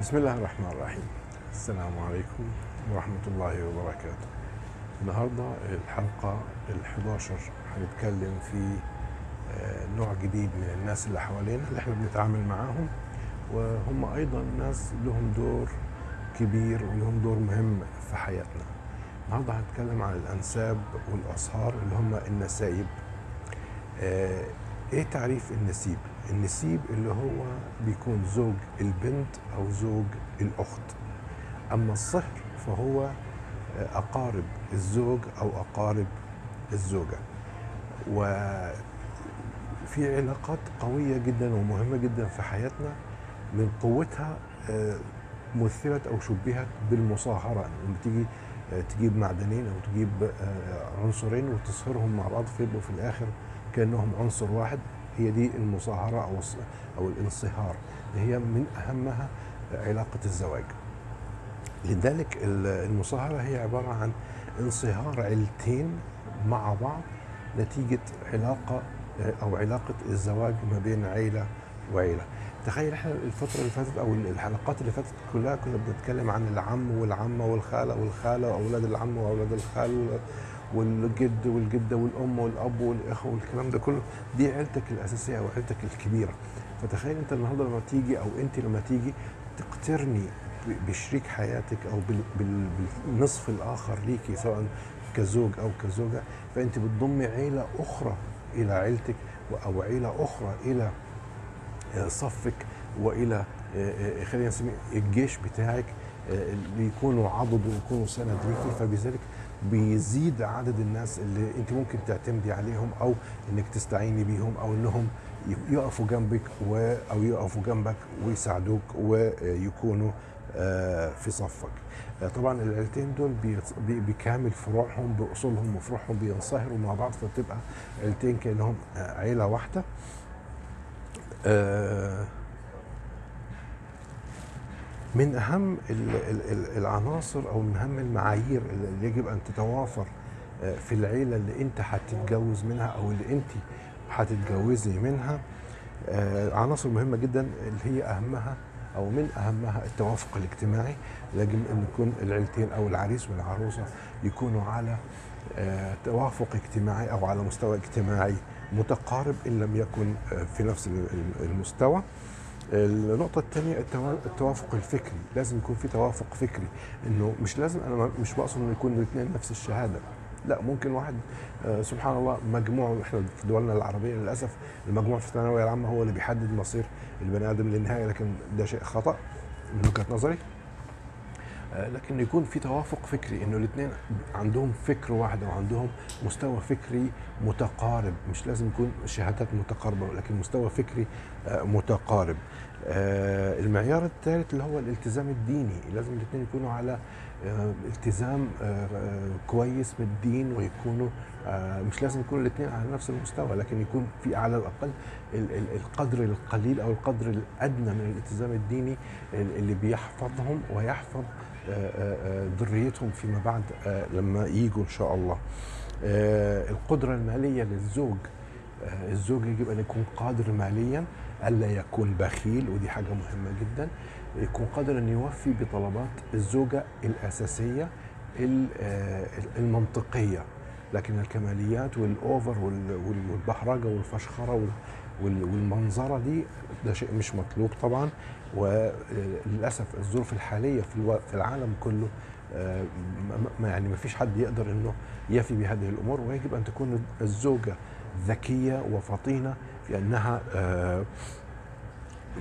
بسم الله الرحمن الرحيم السلام عليكم ورحمة الله وبركاته النهاردة الحلقة ال11 هنتكلم في نوع جديد من الناس اللي حوالينا اللي إحنا بنتعامل معاهم. وهم أيضا ناس لهم دور كبير ولهم دور مهم في حياتنا. النهاردة هنتكلم عن الأنساب والأصهار اللي هم النسايب. آه، إيه تعريف النسيب؟ النسيب اللي هو بيكون زوج البنت أو زوج الأخت. أما الصهر فهو أقارب الزوج أو أقارب الزوجة. وفي علاقات قوية جدا ومهمة جدا في حياتنا من قوتها آه، مثلت أو شبهت بالمصاهرة. لما تيجي آه، تجيب معدنين أو تجيب آه، عنصرين وتصهرهم مع بعض فيبقوا في الآخر كأنهم عنصر واحد هي دي المصاهره أو الص- أو الانصهار. اللي هي من أهمها علاقة الزواج. لذلك ال- المصاهره هي عبارة عن انصهار عيلتين مع بعض نتيجة علاقة آه، أو علاقة الزواج ما بين عيلة وعيلة. تخيل إحنا الفترة اللي فاتت أو الحلقات اللي فاتت كلها كنا بنتكلم عن العم والعمة والخالة والخالة وأولاد العم وأولاد الخال والجد والجدة والأم والأب والاخوه والكلام ده كله دي عيلتك الأساسية أو عيلتك الكبيرة. فتخيل أنت النهارده لما تيجي أو أنت لما تيجي تقترني بشريك حياتك أو بال- بال- بالنصف الآخر ليكي سواء كزوج أو كزوجة فأنت بتضمي عيلة أخرى إلى عيلتك أو عيلة أخرى إلى صفك والى آه، آه، خلينا نسميه الجيش بتاعك آه، اللي يكونوا عضد ويكونوا سند ليكي. فبذلك بيزيد عدد الناس اللي انت ممكن تعتمدي عليهم أو انك تستعيني بيهم أو انهم يقفوا جنبك و أو يقفوا جنبك ويساعدوك ويكونوا آه، في صفك. آه، طبعا العيلتين دول بكامل فروعهم بأصولهم وفروعهم بينصهروا مع بعض فبتبقى عيلتين كأنهم آه، عيلة واحدة. من أهم ال- ال- ال- العناصر أو من أهم المعايير اللي يجب أن تتوافر آه، في العيلة اللي أنت هتتجوز منها أو اللي أنت هتتجوزي منها. آه، عناصر مهمة جدا اللي هي أهمها أو من أهمها التوافق الاجتماعي. يجب أن يكون العيلتين أو العريس والعروسة يكونوا على آه، توافق اجتماعي أو على مستوى اجتماعي متقارب إن لم يكن في نفس ال- ال- المستوى. النقطة الثانية التوا- التوافق الفكري، لازم يكون في توافق فكري، إنه مش لازم أنا مش بقصد إنه يكون الاثنين نفس الشهادة، لا ممكن واحد آه، سبحان الله مجموعه إحنا في دولنا العربية للأسف المجموع في الثانوية العامة هو اللي بيحدد مصير البني آدم للنهاية لكن ده شيء خطأ من وجهة نظري. آه، لكن يكون في توافق فكري إنه الاثنين عندهم فكر واحد أو عندهم مستوى فكري متقارب مش لازم يكون شهادات متقاربة ولكن مستوى فكري آه، متقارب. المعيار الثالث اللي هو الالتزام الديني. لازم الاثنين يكونوا على آه، التزام آه، آه، كويس بالدين ويكونوا آه، مش لازم يكونوا الاثنين على نفس المستوى لكن يكون في على الأقل ال- ال- القدر القليل أو القدر الأدنى من الالتزام الديني اللي بيحفظهم ويحفظ آه، آه، آه، ذريتهم فيما بعد آه، لما يجوا إن شاء الله. آه، القدرة المالية للزوج آه، الزوج يجب أن يكون قادر ماليا ألا يكون بخيل ودي حاجة مهمة جدا. يكون قادر أن يوفي بطلبات الزوجة الأساسية ال- آه، المنطقية. لكن الكماليات والأوفر وال- وال- والبهرجة والفشخرة وال- وال- والمنظرة دي ده شيء مش مطلوب طبعا. وللاسف الظروف الحالية في العالم كله آه، يعني ما فيش حد يقدر إنه يفي بهذه الأمور ويجب أن تكون الزوجة ذكية وفطينة في أنها آه،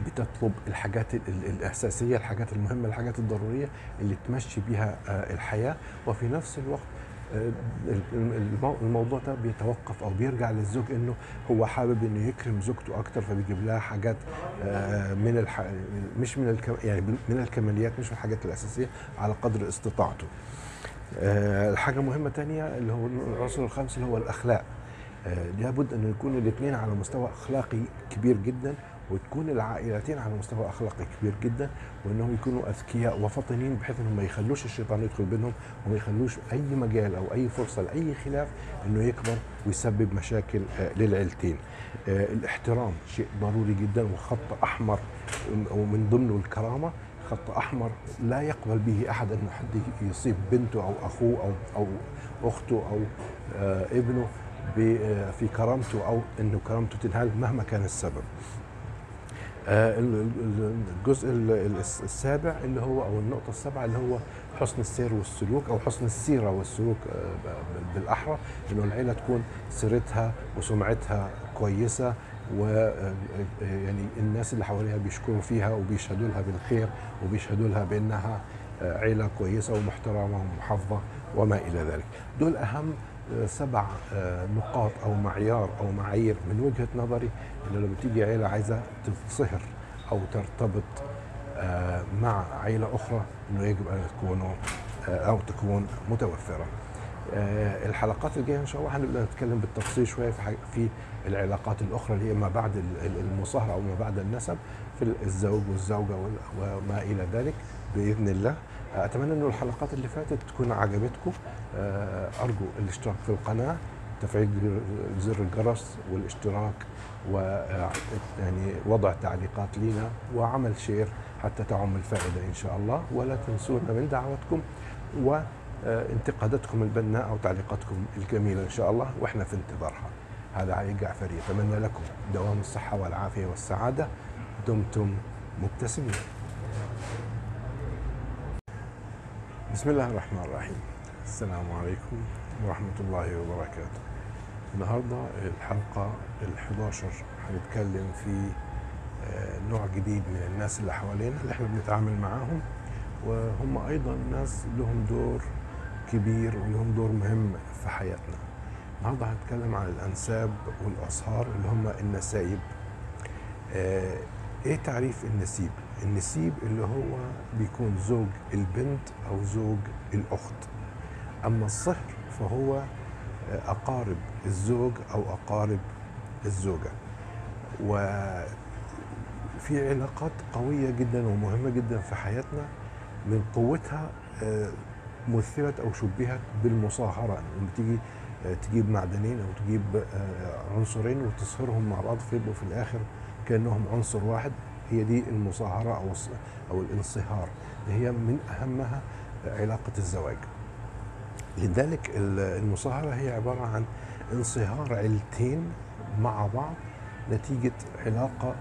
بتطلب الحاجات ال- ال- الأساسية الحاجات المهمة الحاجات الضرورية اللي تمشي بيها آه، الحياة. وفي نفس الوقت آه، الموضوع ده بيتوقف أو بيرجع للزوج إنه هو حابب إنه يكرم زوجته أكتر فبيجيب لها حاجات آه، من الح... مش من الك... يعني من الكماليات مش من الحاجات الأساسية على قدر استطاعته. آه، الحاجة مهمة تانية اللي هو العنصر الخامس اللي هو الأخلاق. آه، لابد أن يكونوا الاثنين على مستوى أخلاقي كبير جدا وتكون العائلتين على مستوى أخلاقي كبير جدا وإنهم يكونوا أذكياء وفطنين بحيث إنهم ما يخلوش الشيطان يدخل بينهم وما يخلوش أي مجال أو أي فرصة لأي خلاف إنه يكبر ويسبب مشاكل آه، للعيلتين. آه، الاحترام شيء ضروري جدا وخط أحمر ومن ضمنه الكرامة خط أحمر لا يقبل به أحد إنه حد يصيب بنته أو أخوه أو أو أخته أو آه، ابنه في كرامته أو إنه كرامته تنهال مهما كان السبب. آه، ال- ال- الجزء ال- ال- السابع اللي هو أو النقطة السابعة اللي هو حسن السير والسلوك أو حسن السيرة والسلوك آه، بالأحرى إنه العيلة تكون سيرتها وسمعتها كويسة و آه، يعني الناس اللي حواليها بيشكروا فيها وبيشهدوا لها بالخير وبيشهدوا لها بأنها عيلة كويسة ومحترمة ومحافظة وما إلى ذلك. دول أهم سبع آه، نقاط أو معيار أو معايير من وجهة نظري إنه لما تيجي عيلة عايزة تنصهر أو ترتبط آه، مع عيلة أخرى إنه يجب أن تكونوا آه، أو تكون متوفرة. الحلقات الجاية إن شاء الله هنبدأ نتكلم بالتفصيل شوية في في العلاقات الأخرى اللي هي ما بعد ال- ال- المصاهرة أو ما بعد النسب في الزوج والزوجة وال- وما إلى ذلك بإذن الله. آه، أتمنى انه الحلقات اللي فاتت تكون عجبتكم آه، أرجو الاشتراك في القناة تفعيل زر- الجرس والاشتراك و آه، يعني وضع تعليقات لنا وعمل شير حتى تعم الفائدة إن شاء الله ولا تنسونا من دعوتكم وانتقاداتكم البناءه وتعليقاتكم الجميلة إن شاء الله وإحنا في انتظارها. هذا علي جعفري يتمنى لكم دوام الصحة والعافية والسعادة دمتم مبتسمين. بسم الله الرحمن الرحيم. السلام عليكم ورحمة الله وبركاته. النهاردة الحلقة ال11 هنتكلم في آه، نوع جديد من الناس اللي حوالينا اللي إحنا بنتعامل معاهم وهم أيضا ناس لهم دور كبير ولهم دور مهم في حياتنا. النهاردة هنتكلم عن الأنساب والأصهار اللي هم النسايب. آه، إيه تعريف النسيب؟ النسيب اللي هو بيكون زوج البنت أو زوج الاخت. اما الصهر فهو اقارب الزوج أو اقارب الزوجة. وفي علاقات قوية جدا ومهمة جدا في حياتنا من قوتها آه، مثلت أو شبهت بالمصاهرة. لما تيجي آه، تجيب معدنين أو تجيب آه، عنصرين وتصهرهم مع بعض فيبقوا في الآخر. كأنهم عنصر واحد هي دي المصاهره أو أو الانصهار. هي من أهمها علاقة الزواج. لذلك ال- المصاهره هي عبارة عن انصهار عيلتين مع بعض نتيجة علاقة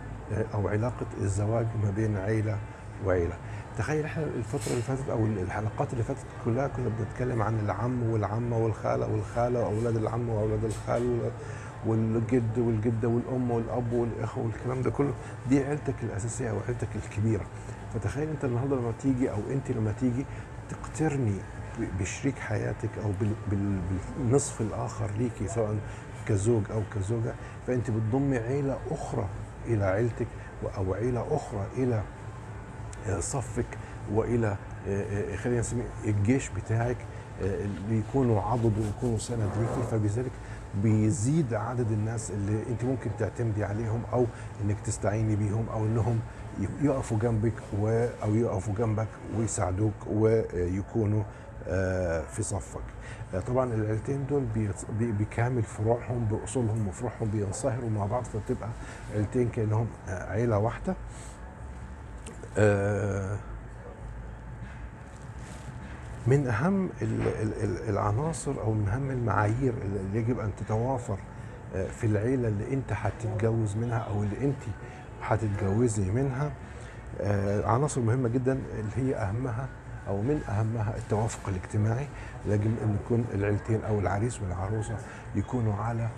أو علاقة الزواج ما بين عيلة وعيلة. تخيل إحنا الفترة اللي فاتت أو الحلقات اللي فاتت كلها كنا بنتكلم عن العم والعمة والخالة والخالة وأولاد العم وأولاد الخال والجد والجدة والأم والأب والإخوة والكلام ده كله دي عيلتك الأساسية أو عيلتك الكبيرة. فتخيل أنت النهارده لما تيجي أو أنت لما تيجي تقترني بشريك حياتك أو بال- بال- بالنصف الآخر ليكي سواء كزوج أو كزوجة فأنت بتضمي عيلة أخرى إلى عيلتك أو عيلة أخرى إلى صفك وإلى آه، آه، خلينا نسميه الجيش بتاعك آه، اللي يكونوا عضد ويكونوا سند ليكي. فبذلك بيزيد عدد الناس اللي انت ممكن تعتمدي عليهم أو انك تستعيني بيهم أو انهم يقفوا جنبك و أو يقفوا جنبك ويساعدوك ويكونوا آه، في صفك. آه، طبعا العيلتين دول بكامل فروعهم بأصولهم وفروعهم بينصهروا مع بعض فبتبقى عيلتين كأنهم آه، عيلة واحدة. من أهم ال- ال- ال- العناصر أو من أهم المعايير اللي يجب أن تتوافر آه، في العيلة اللي أنت هتتجوز منها أو اللي أنت هتتجوزي منها. آه، عناصر مهمة جدا اللي هي أهمها أو من أهمها التوافق الاجتماعي. يجب أن يكون العيلتين أو العريس والعروسة يكونوا على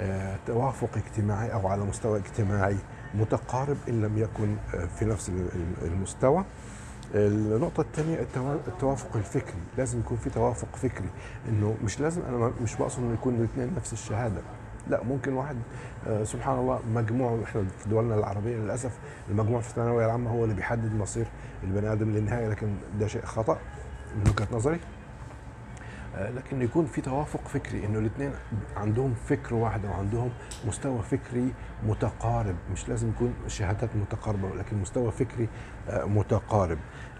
آه، توافق اجتماعي أو على مستوى اجتماعي متقارب إن لم يكن في نفس ال- ال- المستوى. النقطة الثانية التوا- التوافق الفكري، لازم يكون في توافق فكري، إنه مش لازم ما- مش بقصد إنه يكون الاثنين نفس الشهادة، لا ممكن واحد آه، سبحان الله مجموع إحنا في دولنا العربية للأسف المجموع في الثانوية العامة هو اللي بيحدد مصير البني آدم للنهاية لكن ده شيء خطأ من وجهة نظري. آه، لكن يكون في توافق فكري إنه الاثنين عندهم فكر واحد وعندهم مستوى فكري متقارب. مش لازم يكون شهادات متقاربة ولكن مستوى فكري آه، متقارب.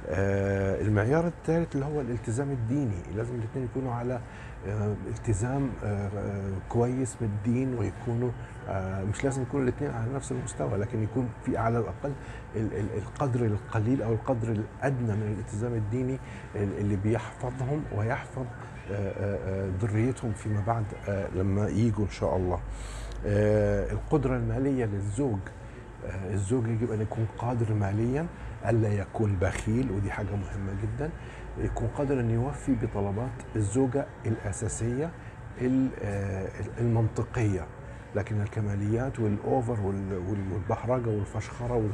آه، المعيار الثالث اللي هو الالتزام الديني. لازم الاثنين يكونوا على آه، التزام آه، كويس بالدين ويكونوا مش لازم يكونوا الاثنين على نفس المستوى لكن يكون في على الأقل ال- ال- القدر القليل أو القدر الأدنى من الالتزام الديني ال- اللي بيحفظهم ويحفظ ذريتهم فيما بعد لما يجوا إن شاء الله. القدرة المالية للزوج الزوج يجب أن يكون قادر ماليا ألا يكون بخيل ودي حاجة مهمة جدا. يكون قادر أن يوفي بطلبات الزوجة الأساسية ال- آه، المنطقية. لكن الكماليات والأوفر وال- وال- والبهرجة والفشخرة وال-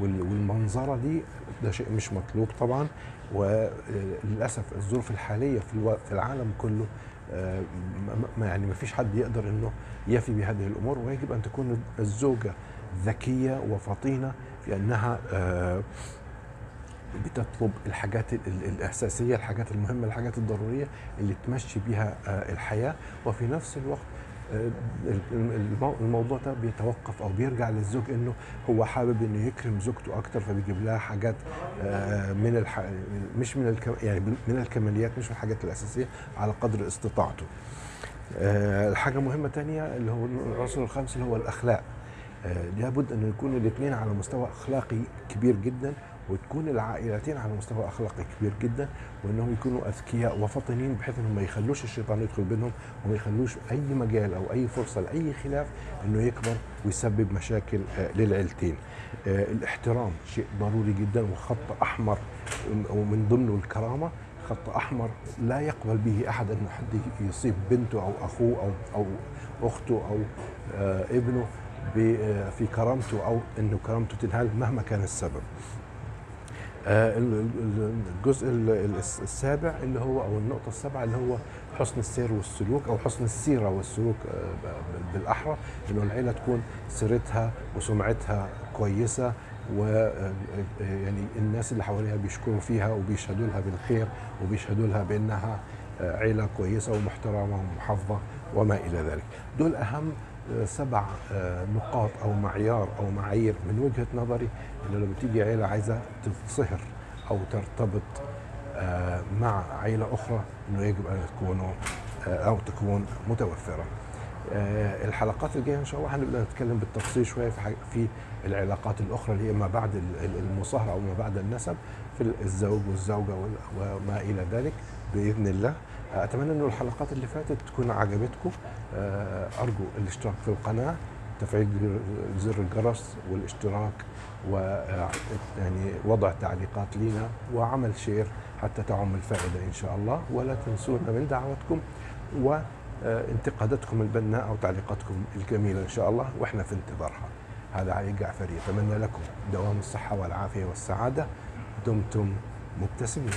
وال- والمنظرة دي ده شيء مش مطلوب طبعا. وللاسف الظروف الحالية في العالم كله آه، يعني ما فيش حد يقدر إنه يفي بهذه الأمور. ويجب أن تكون الزوجة ذكية وفطينة في أنها آه، بتطلب الحاجات ال- ال- الأساسية الحاجات المهمة الحاجات الضرورية اللي تمشي بها آه، الحياة وفي نفس الوقت آه، المو- الموضوع ده بيتوقف أو بيرجع للزوج إنه هو حابب إنه يكرم زوجته أكتر فبيجيب لها حاجات من الح... مش من الكم... يعني من الكماليات مش من الحاجات الأساسية على قدر استطاعته. الحاجة مهمة تانية اللي هو العنصر الخامس اللي هو الأخلاق. آه، لابد أن يكونوا الاثنين على مستوى أخلاقي كبير جدا وتكون العائلتين على مستوى أخلاقي كبير جدا وأنهم يكونوا أذكياء وفطنين بحيث أنهم ما يخلوش الشيطان يدخل بينهم وما يخلوش أي مجال أو أي فرصة لأي خلاف أنه يكبر ويسبب مشاكل آه، للعيلتين. آه، الاحترام شيء ضروري جدا وخط أحمر ومن ضمنه الكرامة خط أحمر لا يقبل به أحد انه حد يصيب بنته أو أخوه أو أو أخته أو ابنه في كرامته أو إنه كرامته تنهال مهما كان السبب. آه، ال- ال- الجزء ال- ال- السابع اللي هو أو النقطة السابعة اللي هو حسن السير والسلوك أو حسن السيرة والسلوك آه، ب- بالأحرى إنه العيلة تكون سيرتها وسمعتها كويسة و آه، يعني الناس اللي حواليها بيشكروا فيها وبيشهدوا لها بالخير وبيشهدوا لها بأنها آه، عيلة كويسة ومحترمة ومحافظة وما إلى ذلك دول آه، سبع آه، نقاط أو معيار أو معايير من وجهة نظري اللي لما تيجي عيلة عايزة تتصهر أو ترتبط آه، مع عيلة أخرى إنه يجب أن تكونوا آه، أو تكون متوفرة. الحلقات الجاية إن شاء الله هنبدأ نتكلم بالتفصيل شوية في في العلاقات الأخرى اللي هي ما بعد ال- ال- المصاهرة أو ما بعد النسب في الزوج والزوجة وال- وما إلى ذلك بإذن الله. آه، أتمنى انه الحلقات اللي فاتت تكون عجبتكم آه، أرجو الاشتراك في القناة تفعيل زر الجرس والاشتراك و يعني وضع تعليقات لنا وعمل شير حتى تعم الفائدة إن شاء الله ولا تنسونا من دعوتكم وانتقاداتكم البناءه أو تعليقاتكم الجميلة إن شاء الله وإحنا في انتظارها. هذا علي جعفري يتمنى لكم دوام الصحة والعافية والسعادة دمتم مبتسمين.